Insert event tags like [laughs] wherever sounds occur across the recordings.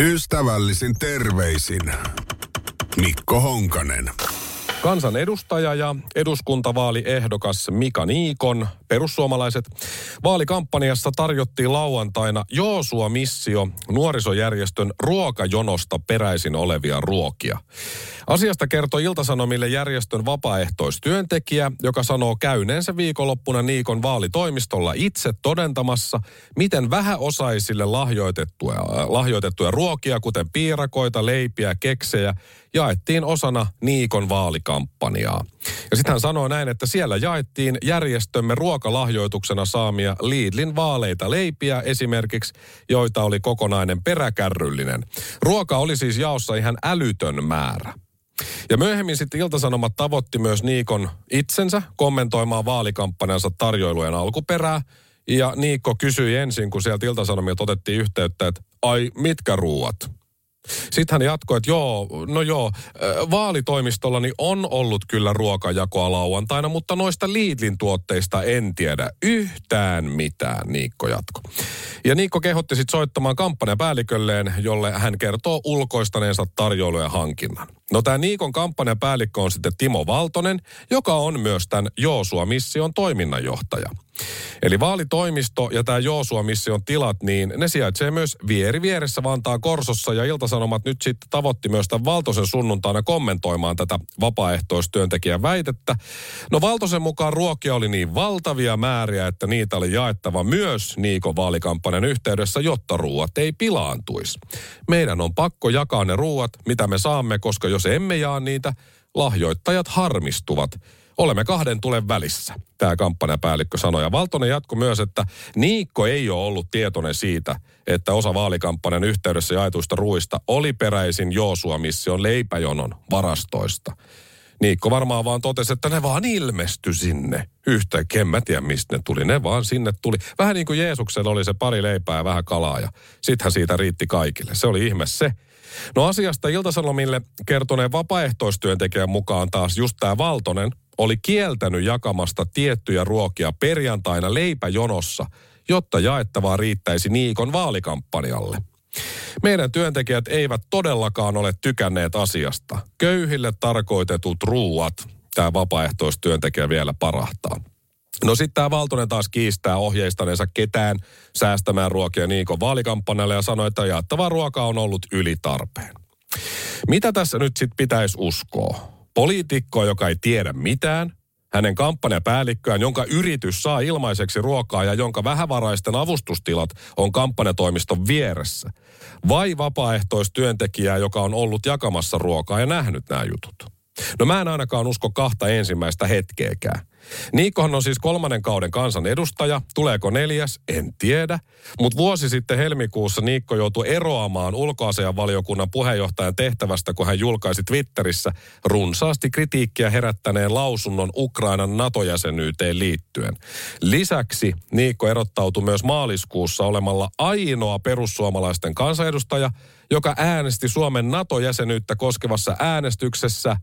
Ystävällisin terveisin Mikko Honkanen. Kansanedustaja ja eduskuntavaaliehdokas Mika Niikon, perussuomalaiset, vaalikampanjassa tarjottiin lauantaina Joosua Missio nuorisojärjestön ruokajonosta peräisin olevia ruokia. Asiasta kertoi Iltasanomille järjestön vapaaehtoistyöntekijä, joka sanoo käyneensä viikonloppuna Niikon vaalitoimistolla itse todentamassa, miten vähäosaisille lahjoitettuja, lahjoitettuja ruokia, kuten piirakoita, leipiä, keksejä, jaettiin osana Niikon vaalikampanjaa. Ja sitten hän sanoi näin, että siellä jaettiin järjestömme ruokalahjoituksena saamia Lidlin vaaleita leipiä esimerkiksi, joita oli kokonainen peräkärryllinen. Ruoka oli siis jaossa ihan älytön määrä. Ja myöhemmin sitten Iltasanomat tavoitti myös Niikon itsensä kommentoimaan vaalikampanjansa tarjoilujen alkuperää. Ja Niikko kysyi ensin, kun sieltä Iltasanomilta otettiin yhteyttä, että ai mitkä ruuat? Sitten hän jatkoi, että joo, no joo, vaalitoimistollani on ollut kyllä ruokajakoa lauantaina, mutta noista Lidlin tuotteista en tiedä yhtään mitään, Niikko jatko. Ja Niikko kehotti sitten soittamaan kampanjapäällikölleen, jolle hän kertoo ulkoistaneensa tarjoilujen hankinnan. No tämä Niikon kampanjapäällikkö on sitten Timo Valtonen, joka on myös tämän Joosua-mission toiminnanjohtaja. Eli vaalitoimisto ja tämä Joosua-mission tilat, niin ne sijaitsee myös vieri vieressä Vantaan Korsossa ja Iltasanomat nyt sitten tavoitti myös tämän Valtosen sunnuntaina kommentoimaan tätä vapaaehtoistyöntekijän väitettä. No Valtosen mukaan ruokia oli niin valtavia määriä, että niitä oli jaettava myös Niikon vaalikampanjan yhteydessä, jotta ruuat ei pilaantuisi. Meidän on pakko jakaa ne ruuat, mitä me saamme, koska jos emme jaa niitä, lahjoittajat harmistuvat. Olemme kahden tulen välissä, tämä kampanjapäällikkö sanoi. Ja Valtonen jatkoi myös, että Niikko ei ole ollut tietoinen siitä, että osa vaalikampanjan yhteydessä jaetuista ruuista oli peräisin Joosua-mission leipäjonon varastoista. Niikko varmaan vaan totesi, että ne vaan ilmestyi sinne. Yhtäkkiä en mä tiedä, mistä ne tuli. Ne vaan sinne tuli. Vähän niin kuin Jeesuksella oli se pari leipää ja vähän kalaa ja sittenhän siitä riitti kaikille. Se oli ihme se. No asiasta Iltasanomille kertoneen vapaaehtoistyöntekijän mukaan taas just tämä Valtonen oli kieltänyt jakamasta tiettyjä ruokia perjantaina leipäjonossa, jotta jaettavaa riittäisi Niikon vaalikampanjalle. Meidän työntekijät eivät todellakaan ole tykänneet asiasta. Köyhille tarkoitetut ruuat, tämä vapaaehtoistyöntekijä vielä parahtaa. No sitten tämä Valtonen taas kiistää ohjeistaneensa ketään säästämään ruokia Niikon vaalikampanjalle ja sanoi, että jaettava ruoka on ollut yli tarpeen. Mitä tässä nyt sitten pitäisi uskoa? Poliitikko, joka ei tiedä mitään, hänen kampanjapäällikköään, jonka yritys saa ilmaiseksi ruokaa ja jonka vähävaraisten avustustilat on kampanjatoimiston vieressä. Vai vapaaehtoistyöntekijää, joka on ollut jakamassa ruokaa ja nähnyt nämä jutut. No mä en ainakaan usko kahta ensimmäistä hetkeäkään. Niikkohan on siis kolmannen kauden kansanedustaja. Tuleeko neljäs? En tiedä. Mutta vuosi sitten helmikuussa Niikko joutui eroamaan ulkoasianvaliokunnan puheenjohtajan tehtävästä, kun hän julkaisi Twitterissä runsaasti kritiikkiä herättäneen lausunnon Ukrainan NATO-jäsenyyteen liittyen. Lisäksi Niikko erottautui myös maaliskuussa olemalla ainoa perussuomalaisten kansanedustaja, joka äänesti Suomen NATO-jäsenyyttä koskevassa äänestyksessä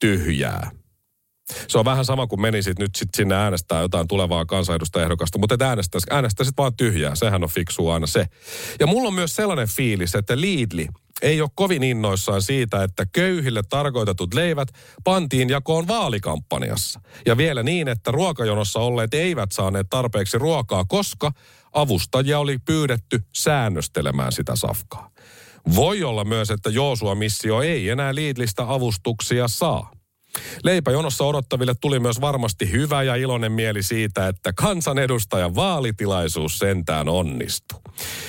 tyhjää. Se on vähän sama kuin menisit nyt sit sinne äänestää jotain tulevaa kansanedustajaehdokasta, mutta et äänestäisit, äänestäisit vaan tyhjää. Sehän on fiksua aina se. Ja mulla on myös sellainen fiilis, että Lidli ei ole kovin innoissaan siitä, että köyhille tarkoitetut leivät pantiin jakoon vaalikampanjassa. Ja vielä niin, että ruokajonossa olleet eivät saaneet tarpeeksi ruokaa, koska avustajia oli pyydetty säännöstelemään sitä safkaa. Voi olla myös, että Joosua-missio ei enää Lidlistä avustuksia saa. Leipäjonossa odottaville tuli myös varmasti hyvä ja iloinen mieli siitä, että kansanedustajan vaalitilaisuus sentään onnistui.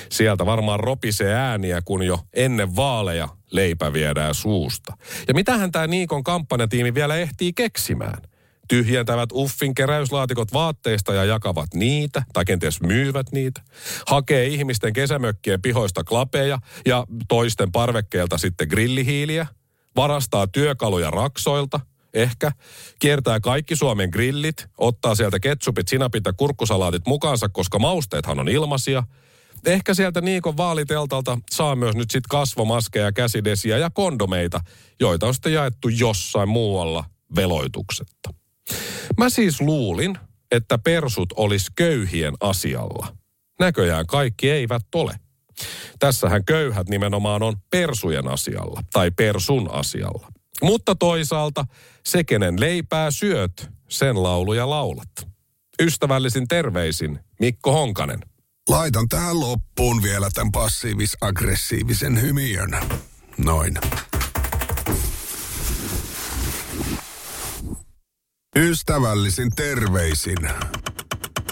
Sieltä varmaan ropisee ääniä, kun jo ennen vaaleja leipä viedään suusta. Ja mitähän tämä Niikon kampanjatiimi vielä ehtii keksimään? tyhjentävät uffin keräyslaatikot vaatteista ja jakavat niitä, tai kenties myyvät niitä. Hakee ihmisten kesämökkien pihoista klapeja ja toisten parvekkeelta sitten grillihiiliä. Varastaa työkaluja raksoilta, ehkä. Kiertää kaikki Suomen grillit, ottaa sieltä ketsupit, sinapit ja kurkkusalaatit mukaansa, koska mausteethan on ilmaisia – ehkä sieltä Niikon vaaliteltalta saa myös nyt sitten kasvomaskeja, käsidesiä ja kondomeita, joita on sitten jaettu jossain muualla veloituksetta. Mä siis luulin, että persut olisi köyhien asialla. Näköjään kaikki eivät ole. Tässähän köyhät nimenomaan on persujen asialla tai persun asialla. Mutta toisaalta se, kenen leipää syöt, sen lauluja laulat. Ystävällisin terveisin Mikko Honkanen. Laitan tähän loppuun vielä tämän passiivis-aggressiivisen hymiön. Noin. Ystävällisin terveisin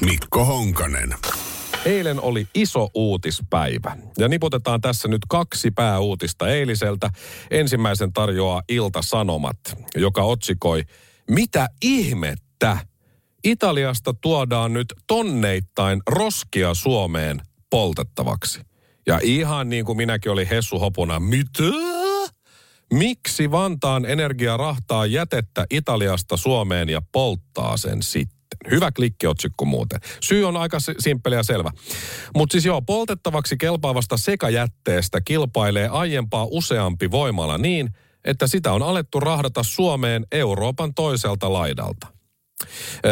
Mikko Honkanen. Eilen oli iso uutispäivä ja niputetaan tässä nyt kaksi pääuutista eiliseltä. Ensimmäisen tarjoaa Ilta-Sanomat, joka otsikoi Mitä ihmettä? Italiasta tuodaan nyt tonneittain roskia Suomeen poltettavaksi. Ja ihan niin kuin minäkin oli Hessu Hopuna, mitä? Miksi Vantaan Energia rahtaa jätettä Italiasta Suomeen ja polttaa sen sitten? Hyvä klikkiotsikko muuten. Syy on aika simppeli ja selvä. Mutta siis joo, poltettavaksi kelpaavasta sekajätteestä kilpailee aiempaa useampi voimala niin, että sitä on alettu rahdata Suomeen Euroopan toiselta laidalta.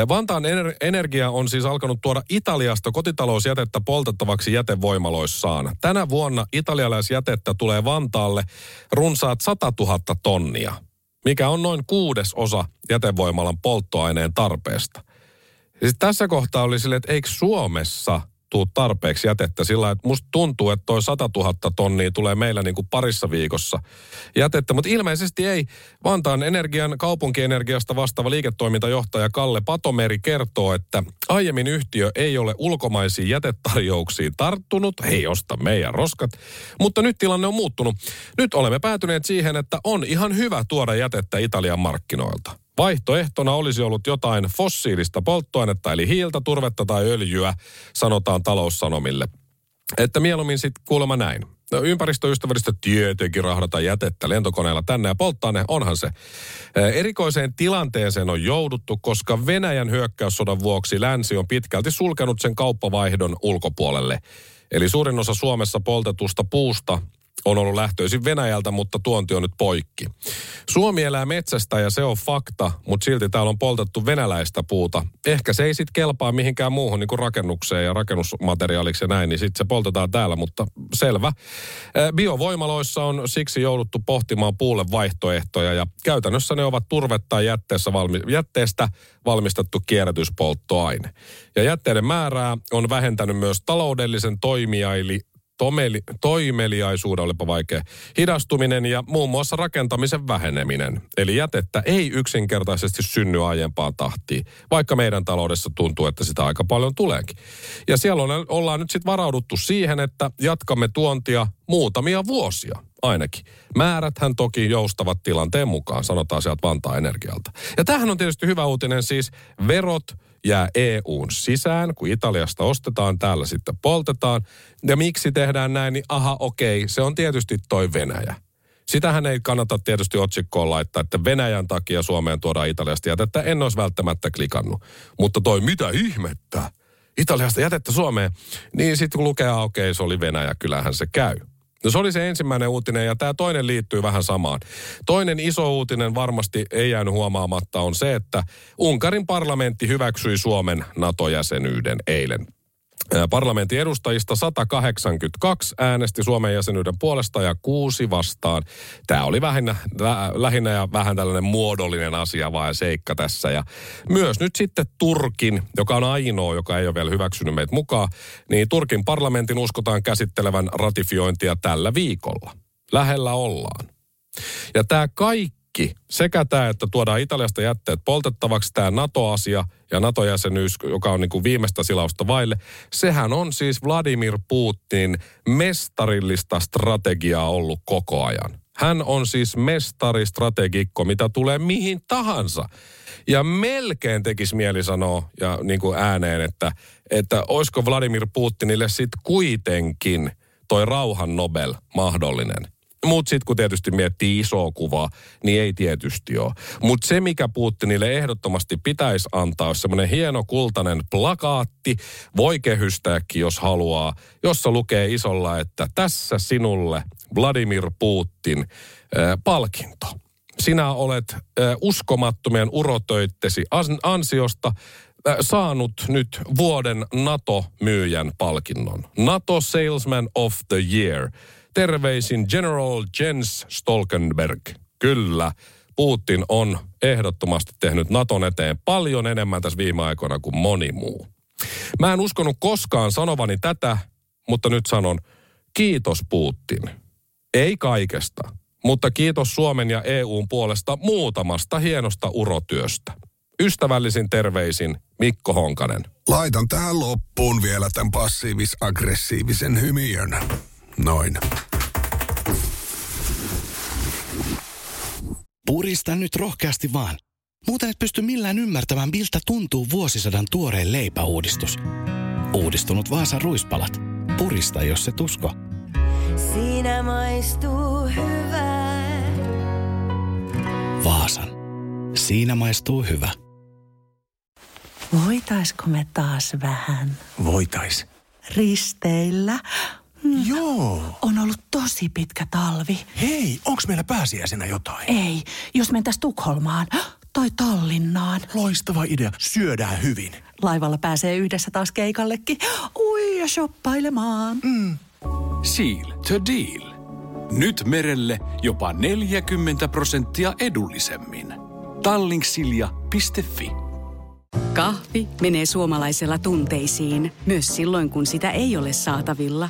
Vantaan Energia on siis alkanut tuoda Italiasta kotitalousjätettä poltettavaksi jätevoimaloissaan. Tänä vuonna italialaisjätettä tulee Vantaalle runsaat 100 000 tonnia, mikä on noin kuudes osa jätevoimalan polttoaineen tarpeesta. Siis tässä kohtaa oli sille, että eikö Suomessa tuu tarpeeksi jätettä sillä että musta tuntuu, että toi 100 000 tonnia tulee meillä niin kuin parissa viikossa jätettä, mutta ilmeisesti ei. Vantaan energian kaupunkienergiasta vastaava liiketoimintajohtaja Kalle Patomeri kertoo, että aiemmin yhtiö ei ole ulkomaisiin jätetarjouksiin tarttunut, ei osta meidän roskat, mutta nyt tilanne on muuttunut. Nyt olemme päätyneet siihen, että on ihan hyvä tuoda jätettä Italian markkinoilta. Vaihtoehtona olisi ollut jotain fossiilista polttoainetta, eli hiiltä, turvetta tai öljyä, sanotaan taloussanomille. Että mieluummin sitten kuulemma näin. No, ympäristöystävällistä tietenkin rahdata jätettä lentokoneella tänne ja polttaa onhan se. Erikoiseen tilanteeseen on jouduttu, koska Venäjän hyökkäyssodan vuoksi länsi on pitkälti sulkenut sen kauppavaihdon ulkopuolelle. Eli suurin osa Suomessa poltetusta puusta on ollut lähtöisin Venäjältä, mutta tuonti on nyt poikki. Suomi elää metsästä ja se on fakta, mutta silti täällä on poltettu venäläistä puuta. Ehkä se ei sitten kelpaa mihinkään muuhun niin kuin rakennukseen ja rakennusmateriaaliksi ja näin, niin sitten se poltetaan täällä, mutta selvä. Biovoimaloissa on siksi jouduttu pohtimaan puulle vaihtoehtoja ja käytännössä ne ovat turvetta jätteessä valmi- jätteestä valmistettu kierrätyspolttoaine. Ja jätteiden määrää on vähentänyt myös taloudellisen toimija eli tomeli, toimeliaisuuden, olipa vaikea, hidastuminen ja muun muassa rakentamisen väheneminen. Eli jätettä ei yksinkertaisesti synny aiempaan tahtiin, vaikka meidän taloudessa tuntuu, että sitä aika paljon tuleekin. Ja siellä on, ollaan nyt sitten varauduttu siihen, että jatkamme tuontia muutamia vuosia ainakin. Määräthän toki joustavat tilanteen mukaan, sanotaan sieltä Vantaa Energialta. Ja tämähän on tietysti hyvä uutinen siis. Verot jää EUn sisään, kun Italiasta ostetaan, täällä sitten poltetaan. Ja miksi tehdään näin, niin aha okei, se on tietysti toi Venäjä. Sitähän ei kannata tietysti otsikkoon laittaa, että Venäjän takia Suomeen tuodaan Italiasta jätettä. En olisi välttämättä klikannut. Mutta toi mitä ihmettä? Italiasta jätettä Suomeen. Niin sitten kun lukee, okei, okay, se oli Venäjä, kyllähän se käy. No se oli se ensimmäinen uutinen ja tämä toinen liittyy vähän samaan. Toinen iso uutinen varmasti ei jäänyt huomaamatta on se, että Unkarin parlamentti hyväksyi Suomen NATO-jäsenyyden eilen. Parlamentin edustajista 182 äänesti Suomen jäsenyyden puolesta ja kuusi vastaan. Tämä oli vähinnä, lä, lähinnä ja vähän tällainen muodollinen asia vai seikka tässä. Ja myös nyt sitten Turkin, joka on ainoa, joka ei ole vielä hyväksynyt meitä mukaan, niin Turkin parlamentin uskotaan käsittelevän ratifiointia tällä viikolla. Lähellä ollaan. Ja tämä kaikki kaikki, sekä tämä, että tuodaan Italiasta jätteet poltettavaksi, tämä NATO-asia ja NATO-jäsenyys, joka on niin kuin viimeistä silausta vaille, sehän on siis Vladimir Putin mestarillista strategiaa ollut koko ajan. Hän on siis mestaristrategikko, mitä tulee mihin tahansa. Ja melkein tekisi mieli sanoa ja niin kuin ääneen, että, että olisiko Vladimir Putinille sitten kuitenkin toi rauhan Nobel mahdollinen. Mutta sitten kun tietysti miettii isoa kuvaa, niin ei tietysti ole. Mutta se, mikä Putinille ehdottomasti pitäisi antaa, on semmoinen hieno kultainen plakaatti, voi kehystääkin, jos haluaa, jossa lukee isolla, että tässä sinulle Vladimir Putin palkinto. Sinä olet uskomattomien urotöittesi ansiosta saanut nyt vuoden NATO-myyjän palkinnon. NATO Salesman of the Year – Terveisin General Jens Stolkenberg. Kyllä, Putin on ehdottomasti tehnyt Naton eteen paljon enemmän tässä viime aikoina kuin moni muu. Mä en uskonut koskaan sanovani tätä, mutta nyt sanon kiitos Putin. Ei kaikesta, mutta kiitos Suomen ja EUn puolesta muutamasta hienosta urotyöstä. Ystävällisin terveisin Mikko Honkanen. Laitan tähän loppuun vielä tämän passiivis-aggressiivisen hymiön. Noin. Purista nyt rohkeasti vaan. Muuten et pysty millään ymmärtämään, miltä tuntuu vuosisadan tuoreen leipäuudistus. Uudistunut Vaasan ruispalat. Purista, jos se tusko. Siinä maistuu hyvä. Vaasan. Siinä maistuu hyvä. Voitaisko me taas vähän Voitais. risteillä? Joo. On ollut tosi pitkä talvi. Hei, onks meillä pääsiäisenä jotain? Ei, jos mentäis Tukholmaan tai Tallinnaan. Loistava idea. Syödään hyvin. Laivalla pääsee yhdessä taas keikallekin. Ui ja shoppailemaan. Seal to deal. Nyt merelle jopa 40 prosenttia edullisemmin. Tallingsilja.fi Kahvi menee suomalaisella tunteisiin, myös silloin kun sitä ei ole saatavilla.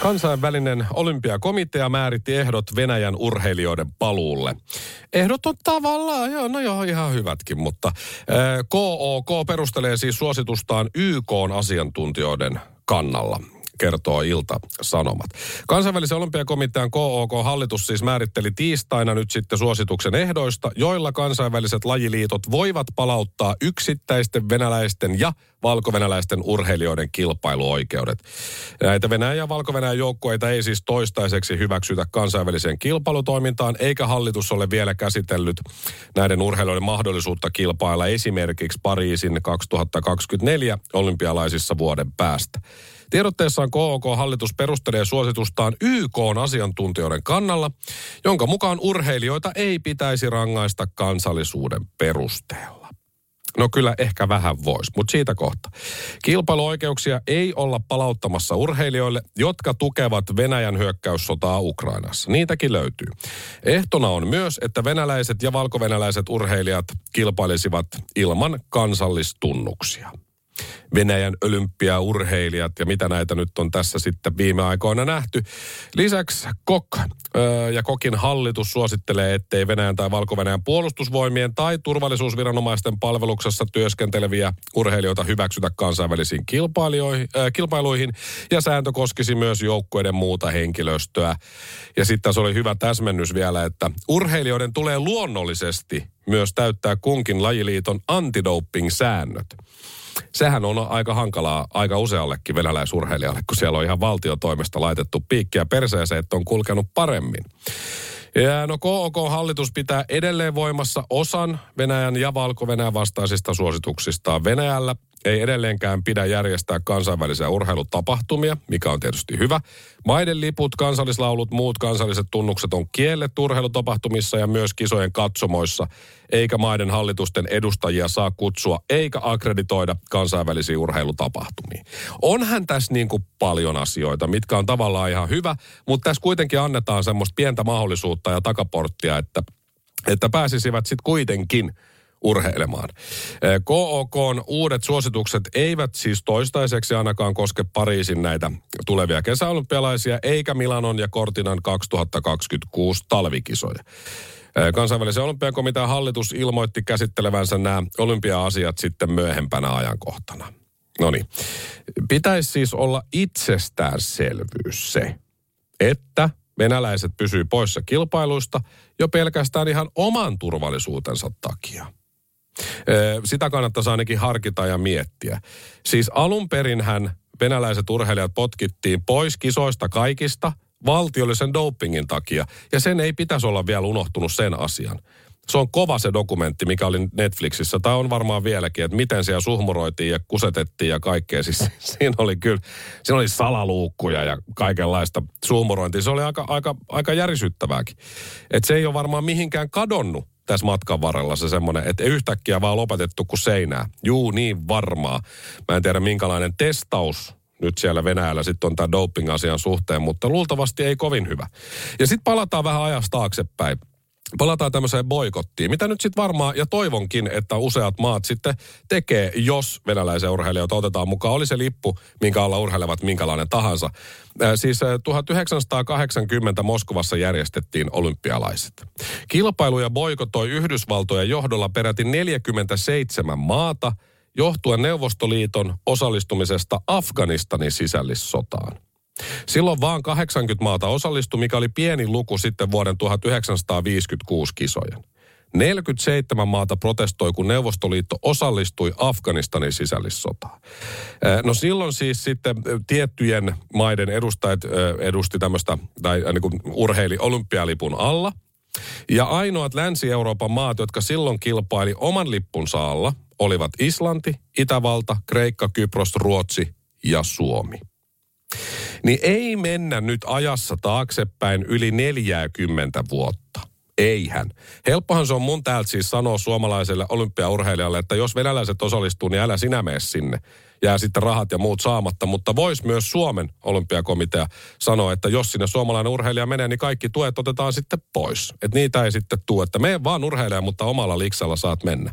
Kansainvälinen olympiakomitea määritti ehdot Venäjän urheilijoiden paluulle. Ehdot on tavallaan, joo, no joo, ihan hyvätkin, mutta äh, KOK perustelee siis suositustaan YK-asiantuntijoiden kannalla kertoo Ilta-Sanomat. Kansainvälisen olympiakomitean KOK-hallitus siis määritteli tiistaina nyt sitten suosituksen ehdoista, joilla kansainväliset lajiliitot voivat palauttaa yksittäisten venäläisten ja valkovenäläisten urheilijoiden kilpailuoikeudet. Näitä Venäjän ja valko joukkueita ei siis toistaiseksi hyväksytä kansainväliseen kilpailutoimintaan, eikä hallitus ole vielä käsitellyt näiden urheilijoiden mahdollisuutta kilpailla esimerkiksi Pariisin 2024 olympialaisissa vuoden päästä. Tiedotteessaan KOK-hallitus perustelee suositustaan YK-asiantuntijoiden kannalla, jonka mukaan urheilijoita ei pitäisi rangaista kansallisuuden perusteella. No kyllä ehkä vähän voisi, mutta siitä kohta. Kilpailuoikeuksia ei olla palauttamassa urheilijoille, jotka tukevat Venäjän hyökkäyssotaa Ukrainassa. Niitäkin löytyy. Ehtona on myös, että venäläiset ja valkovenäläiset urheilijat kilpailisivat ilman kansallistunnuksia. Venäjän olympiaurheilijat ja mitä näitä nyt on tässä sitten viime aikoina nähty. Lisäksi Kok ja Kokin hallitus suosittelee, ettei Venäjän tai valko puolustusvoimien tai turvallisuusviranomaisten palveluksessa työskenteleviä urheilijoita hyväksytä kansainvälisiin äh, kilpailuihin. Ja sääntö koskisi myös joukkueiden muuta henkilöstöä. Ja sitten tässä oli hyvä täsmennys vielä, että urheilijoiden tulee luonnollisesti myös täyttää kunkin lajiliiton antidoping-säännöt sehän on aika hankalaa aika useallekin venäläisurheilijalle, kun siellä on ihan valtiotoimesta laitettu piikkiä perseeseen, että on kulkenut paremmin. Ja no KOK-hallitus pitää edelleen voimassa osan Venäjän ja Valko-Venäjän vastaisista suosituksistaan. Venäjällä ei edelleenkään pidä järjestää kansainvälisiä urheilutapahtumia, mikä on tietysti hyvä. Maiden liput, kansallislaulut, muut kansalliset tunnukset on kielletty urheilutapahtumissa ja myös kisojen katsomoissa, eikä maiden hallitusten edustajia saa kutsua eikä akkreditoida kansainvälisiä urheilutapahtumia. Onhan tässä niin kuin paljon asioita, mitkä on tavallaan ihan hyvä, mutta tässä kuitenkin annetaan semmoista pientä mahdollisuutta ja takaporttia, että, että pääsisivät sitten kuitenkin – urheilemaan. KOK uudet suositukset eivät siis toistaiseksi ainakaan koske Pariisin näitä tulevia kesäolympialaisia, eikä Milanon ja Kortinan 2026 talvikisoja. Kansainvälisen olympiakomitean hallitus ilmoitti käsittelevänsä nämä olympia-asiat sitten myöhempänä ajankohtana. No niin. Pitäisi siis olla itsestäänselvyys se, että venäläiset pysyy poissa kilpailuista jo pelkästään ihan oman turvallisuutensa takia. Sitä kannattaisi ainakin harkita ja miettiä. Siis alun perinhän venäläiset urheilijat potkittiin pois kisoista kaikista valtiollisen dopingin takia. Ja sen ei pitäisi olla vielä unohtunut sen asian. Se on kova se dokumentti, mikä oli Netflixissä. Tai on varmaan vieläkin, että miten siellä suhmuroitiin ja kusetettiin ja kaikkea. Siis [laughs] siinä oli kyllä, siinä oli salaluukkuja ja kaikenlaista suhmurointia. Se oli aika, aika, aika järisyttävääkin. Että se ei ole varmaan mihinkään kadonnut tässä matkan varrella se semmoinen, että yhtäkkiä vaan lopetettu kuin seinää. Juu, niin varmaa. Mä en tiedä minkälainen testaus nyt siellä Venäjällä sitten on tämän doping-asian suhteen, mutta luultavasti ei kovin hyvä. Ja sitten palataan vähän ajasta taaksepäin. Palataan tämmöiseen boikottiin, mitä nyt sitten varmaan, ja toivonkin, että useat maat sitten tekee, jos venäläisiä urheilijoita otetaan mukaan. Oli se lippu, minkä alla urheilevat minkälainen tahansa. Äh, siis 1980 Moskovassa järjestettiin olympialaiset. Kilpailuja boikotoi Yhdysvaltojen johdolla peräti 47 maata, johtuen Neuvostoliiton osallistumisesta Afganistanin sisällissotaan. Silloin vaan 80 maata osallistui, mikä oli pieni luku sitten vuoden 1956 kisojen. 47 maata protestoi, kun Neuvostoliitto osallistui Afganistanin sisällissotaan. No silloin siis sitten tiettyjen maiden edustajat edusti tämmöistä, tai niin kuin urheili olympialipun alla. Ja ainoat Länsi-Euroopan maat, jotka silloin kilpaili oman lippunsa alla, olivat Islanti, Itävalta, Kreikka, Kypros, Ruotsi ja Suomi. Niin ei mennä nyt ajassa taaksepäin yli 40 vuotta. Eihän. Helppohan se on mun täältä siis sanoa suomalaiselle olympiaurheilijalle, että jos venäläiset osallistuu, niin älä sinä mene sinne jää sitten rahat ja muut saamatta. Mutta vois myös Suomen olympiakomitea sanoa, että jos sinne suomalainen urheilija menee, niin kaikki tuet otetaan sitten pois. Että niitä ei sitten tule, että mene vaan urheilija, mutta omalla liksalla saat mennä.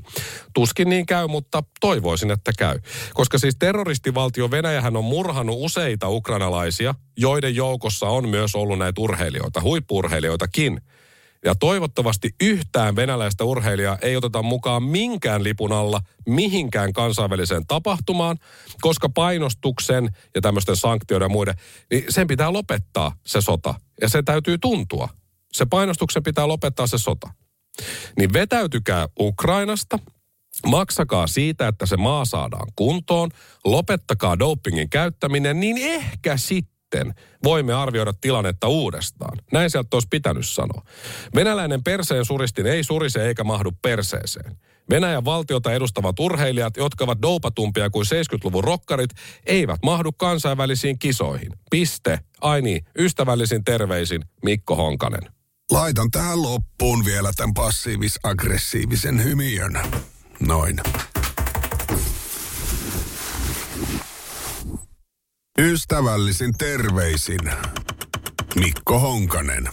Tuskin niin käy, mutta toivoisin, että käy. Koska siis terroristivaltio Venäjähän on murhannut useita ukrainalaisia, joiden joukossa on myös ollut näitä urheilijoita, huippurheilijoitakin. Ja toivottavasti yhtään venäläistä urheilijaa ei oteta mukaan minkään lipun alla mihinkään kansainväliseen tapahtumaan, koska painostuksen ja tämmöisten sanktioiden ja muiden, niin sen pitää lopettaa se sota. Ja se täytyy tuntua. Se painostuksen pitää lopettaa se sota. Niin vetäytykää Ukrainasta, maksakaa siitä, että se maa saadaan kuntoon, lopettakaa dopingin käyttäminen, niin ehkä sitten sitten voimme arvioida tilannetta uudestaan. Näin sieltä olisi pitänyt sanoa. Venäläinen perseen suristin ei surise eikä mahdu perseeseen. Venäjän valtiota edustavat urheilijat, jotka ovat doupatumpia kuin 70-luvun rokkarit, eivät mahdu kansainvälisiin kisoihin. Piste. Ai niin, ystävällisin terveisin Mikko Honkanen. Laitan tähän loppuun vielä tämän passiivis-aggressiivisen hymiön. Noin. Ystävällisin terveisin Mikko Honkanen.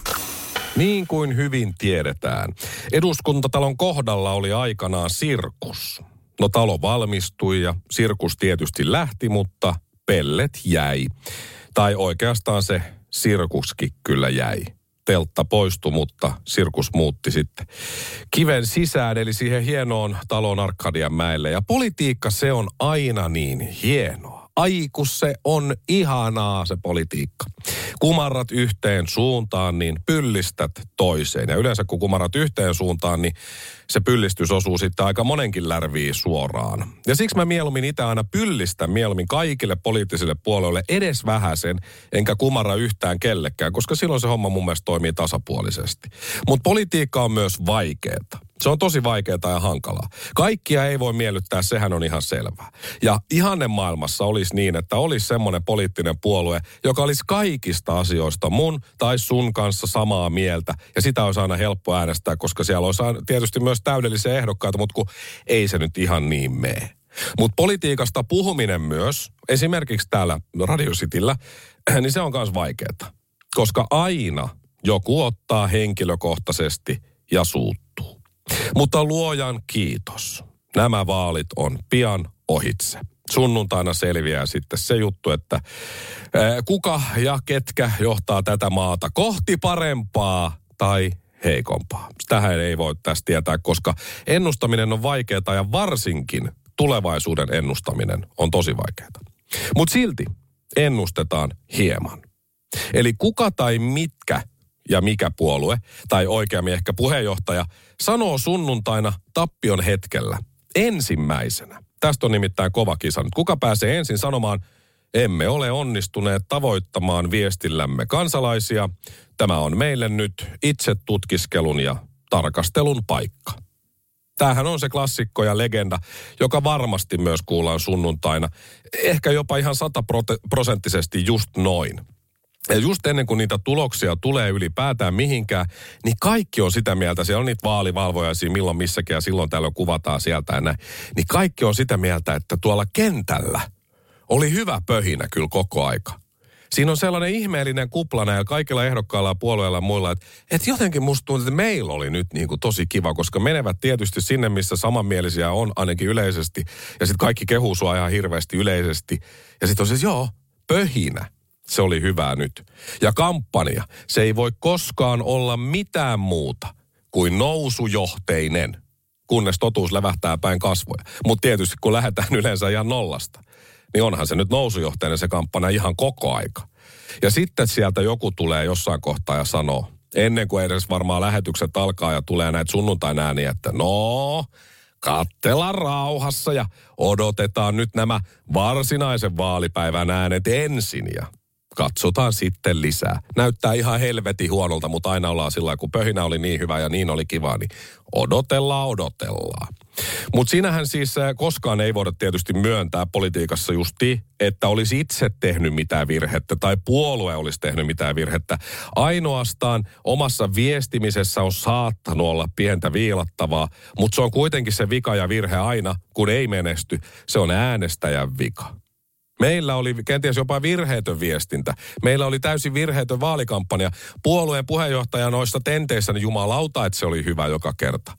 Niin kuin hyvin tiedetään, eduskuntatalon kohdalla oli aikanaan sirkus. No talo valmistui ja sirkus tietysti lähti, mutta pellet jäi. Tai oikeastaan se sirkuskin kyllä jäi. Teltta poistui, mutta sirkus muutti sitten kiven sisään, eli siihen hienoon talon Arkadian mäelle. Ja politiikka se on aina niin hienoa. Aiku se on ihanaa se politiikka. Kumarrat yhteen suuntaan, niin pyllistät toiseen. Ja yleensä kun kumarrat yhteen suuntaan, niin se pyllistys osuu sitten aika monenkin lärviin suoraan. Ja siksi mä mieluummin itse aina pyllistän mieluummin kaikille poliittisille puolueille edes vähäsen, enkä kumarra yhtään kellekään, koska silloin se homma mun mielestä toimii tasapuolisesti. Mutta politiikka on myös vaikeaa. Se on tosi vaikeaa ja hankalaa. Kaikkia ei voi miellyttää, sehän on ihan selvää. Ja ihanne maailmassa olisi niin, että olisi semmoinen poliittinen puolue, joka olisi kaikista asioista mun tai sun kanssa samaa mieltä. Ja sitä olisi aina helppo äänestää, koska siellä olisi tietysti myös täydellisiä ehdokkaita, mutta kun ei se nyt ihan niin mene. Mutta politiikasta puhuminen myös, esimerkiksi täällä Radio Cityllä, [clears throat] niin se on myös vaikeaa. Koska aina joku ottaa henkilökohtaisesti ja suuttuu. Mutta luojan kiitos. Nämä vaalit on pian ohitse. Sunnuntaina selviää sitten se juttu, että kuka ja ketkä johtaa tätä maata kohti parempaa tai heikompaa. Tähän ei voi tästä tietää, koska ennustaminen on vaikeaa ja varsinkin tulevaisuuden ennustaminen on tosi vaikeaa. Mutta silti ennustetaan hieman. Eli kuka tai mitkä ja mikä puolue, tai oikeammin ehkä puheenjohtaja, sanoo sunnuntaina tappion hetkellä ensimmäisenä. Tästä on nimittäin kova kisa. Kuka pääsee ensin sanomaan, emme ole onnistuneet tavoittamaan viestillämme kansalaisia. Tämä on meille nyt itse tutkiskelun ja tarkastelun paikka. Tämähän on se klassikko ja legenda, joka varmasti myös kuullaan sunnuntaina. Ehkä jopa ihan sataprosenttisesti just noin. Ja just ennen kuin niitä tuloksia tulee ylipäätään mihinkään, niin kaikki on sitä mieltä, siellä on niitä vaalivalvoja siinä milloin missäkin ja silloin tällöin kuvataan sieltä ja näin. Niin kaikki on sitä mieltä, että tuolla kentällä oli hyvä pöhinä kyllä koko aika. Siinä on sellainen ihmeellinen kuplana ja kaikilla ehdokkailla ja puolueilla ja muilla, että, että jotenkin musta tuntuu, että meillä oli nyt niin kuin tosi kiva, koska menevät tietysti sinne, missä samanmielisiä on ainakin yleisesti. Ja sitten kaikki kehuu sua ihan hirveästi yleisesti. Ja sitten on siis, joo, pöhinä se oli hyvää nyt. Ja kampanja, se ei voi koskaan olla mitään muuta kuin nousujohteinen, kunnes totuus levähtää päin kasvoja. Mutta tietysti kun lähdetään yleensä ihan nollasta, niin onhan se nyt nousujohteinen se kampanja ihan koko aika. Ja sitten sieltä joku tulee jossain kohtaa ja sanoo, ennen kuin edes varmaan lähetykset alkaa ja tulee näitä sunnuntain ääniä, että no, kattella rauhassa ja odotetaan nyt nämä varsinaisen vaalipäivän äänet ensin. Ja katsotaan sitten lisää. Näyttää ihan helvetin huonolta, mutta aina ollaan sillä kun pöhinä oli niin hyvä ja niin oli kiva, niin odotellaan, odotellaan. Mutta siinähän siis äh, koskaan ei voida tietysti myöntää politiikassa justi, että olisi itse tehnyt mitään virhettä tai puolue olisi tehnyt mitään virhettä. Ainoastaan omassa viestimisessä on saattanut olla pientä viilattavaa, mutta se on kuitenkin se vika ja virhe aina, kun ei menesty. Se on äänestäjän vika. Meillä oli kenties jopa virheetön viestintä. Meillä oli täysin virheetön vaalikampanja. Puolueen puheenjohtaja noissa tenteissä, niin jumalauta, että se oli hyvä joka kerta.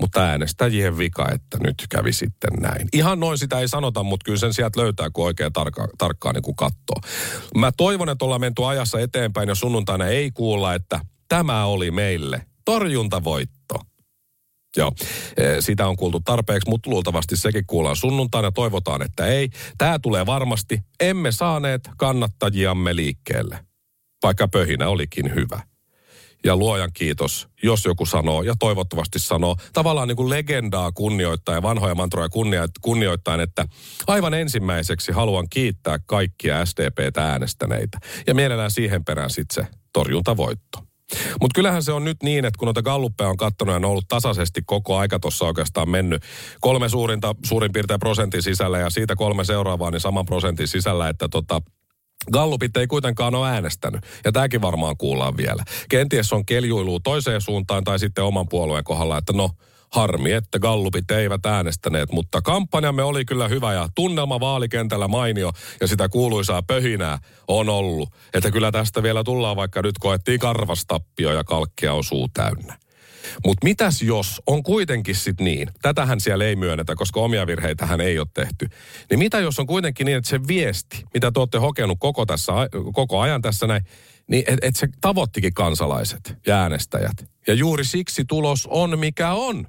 Mutta äänestäjien vika, että nyt kävi sitten näin. Ihan noin sitä ei sanota, mutta kyllä sen sieltä löytää, kun oikein tarkka, tarkkaan niin katsoo. Mä toivon, että ollaan menty ajassa eteenpäin ja sunnuntaina ei kuulla, että tämä oli meille torjuntavoitto. Joo, e, sitä on kuultu tarpeeksi, mutta luultavasti sekin kuullaan sunnuntaina. Toivotaan, että ei. Tämä tulee varmasti. Emme saaneet kannattajiamme liikkeelle, vaikka pöhinä olikin hyvä. Ja luojan kiitos, jos joku sanoo, ja toivottavasti sanoo, tavallaan niin kuin legendaa kunnioittaa ja vanhoja mantroja kunnioittain, että aivan ensimmäiseksi haluan kiittää kaikkia SDPtä äänestäneitä. Ja mielellään siihen perään sitten se torjuntavoitto. Mutta kyllähän se on nyt niin, että kun noita galluppeja on katsonut ja ne on ollut tasaisesti koko aika tuossa oikeastaan mennyt kolme suurinta suurin piirtein prosentin sisällä ja siitä kolme seuraavaa niin saman prosentin sisällä, että tota, Gallupit ei kuitenkaan ole äänestänyt, ja tämäkin varmaan kuullaan vielä. Kenties on keljuilu toiseen suuntaan tai sitten oman puolueen kohdalla, että no, Harmi, että gallupit eivät äänestäneet, mutta kampanjamme oli kyllä hyvä ja tunnelma vaalikentällä mainio ja sitä kuuluisaa pöhinää on ollut. Että kyllä tästä vielä tullaan, vaikka nyt koettiin karvastappio ja kalkkia on suu täynnä. Mutta mitäs jos on kuitenkin sit niin, tätähän siellä ei myönnetä, koska omia virheitähän ei ole tehty. Niin mitä jos on kuitenkin niin, että se viesti, mitä te olette hokenut koko, tässä, koko ajan tässä näin, niin että et se tavoittikin kansalaiset ja äänestäjät. Ja juuri siksi tulos on mikä on.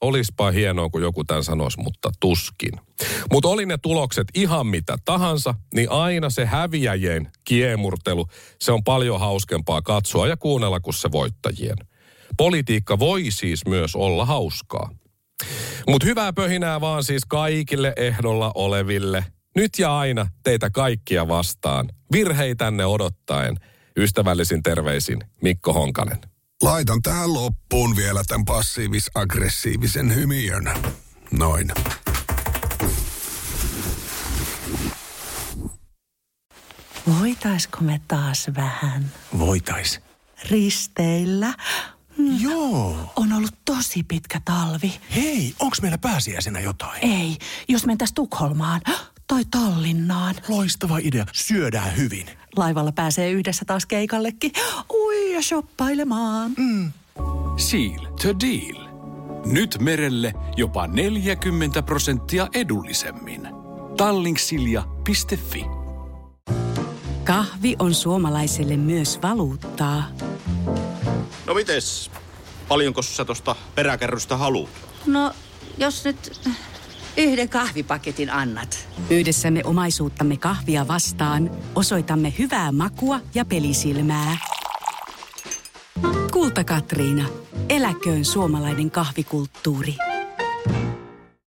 Olispa hienoa, kun joku tämän sanoisi, mutta tuskin. Mutta oli ne tulokset ihan mitä tahansa, niin aina se häviäjien kiemurtelu, se on paljon hauskempaa katsoa ja kuunnella kuin se voittajien. Politiikka voi siis myös olla hauskaa. Mutta hyvää pöhinää vaan siis kaikille ehdolla oleville. Nyt ja aina teitä kaikkia vastaan. Virheitänne odottaen. Ystävällisin terveisin Mikko Honkanen. Laitan tähän loppuun vielä tämän passiivis-aggressiivisen hymiön. Noin. Voitaisko me taas vähän Voitais. risteillä? Mm. Joo. On ollut tosi pitkä talvi. Hei, onks meillä pääsiäisenä jotain? Ei, jos mentäis Tukholmaan tai Tallinnaan. Loistava idea. Syödään hyvin. Laivalla pääsee yhdessä taas keikallekin. Ja shoppailemaan. Seal to deal. Nyt merelle jopa 40 prosenttia edullisemmin. Tallingsilja.fi Kahvi on suomalaiselle myös valuuttaa. No mites? Paljonko sä tosta peräkärrystä haluat? No, jos nyt yhden kahvipaketin annat. Yhdessämme omaisuuttamme kahvia vastaan osoitamme hyvää makua ja pelisilmää. Kulta Katriina. Eläköön suomalainen kahvikulttuuri.